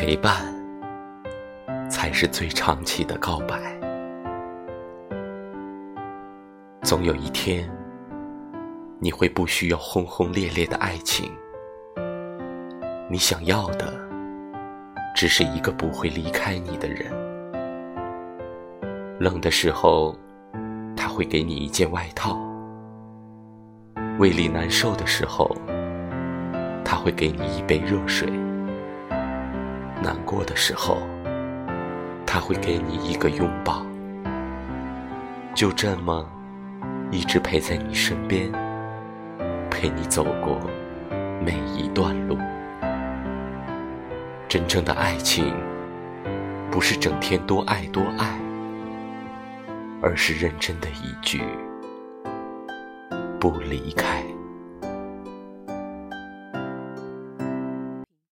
陪伴才是最长期的告白。总有一天，你会不需要轰轰烈烈的爱情，你想要的只是一个不会离开你的人。冷的时候，他会给你一件外套；胃里难受的时候，他会给你一杯热水。难过的时候，他会给你一个拥抱，就这么一直陪在你身边，陪你走过每一段路。真正的爱情，不是整天多爱多爱，而是认真的一句不离开。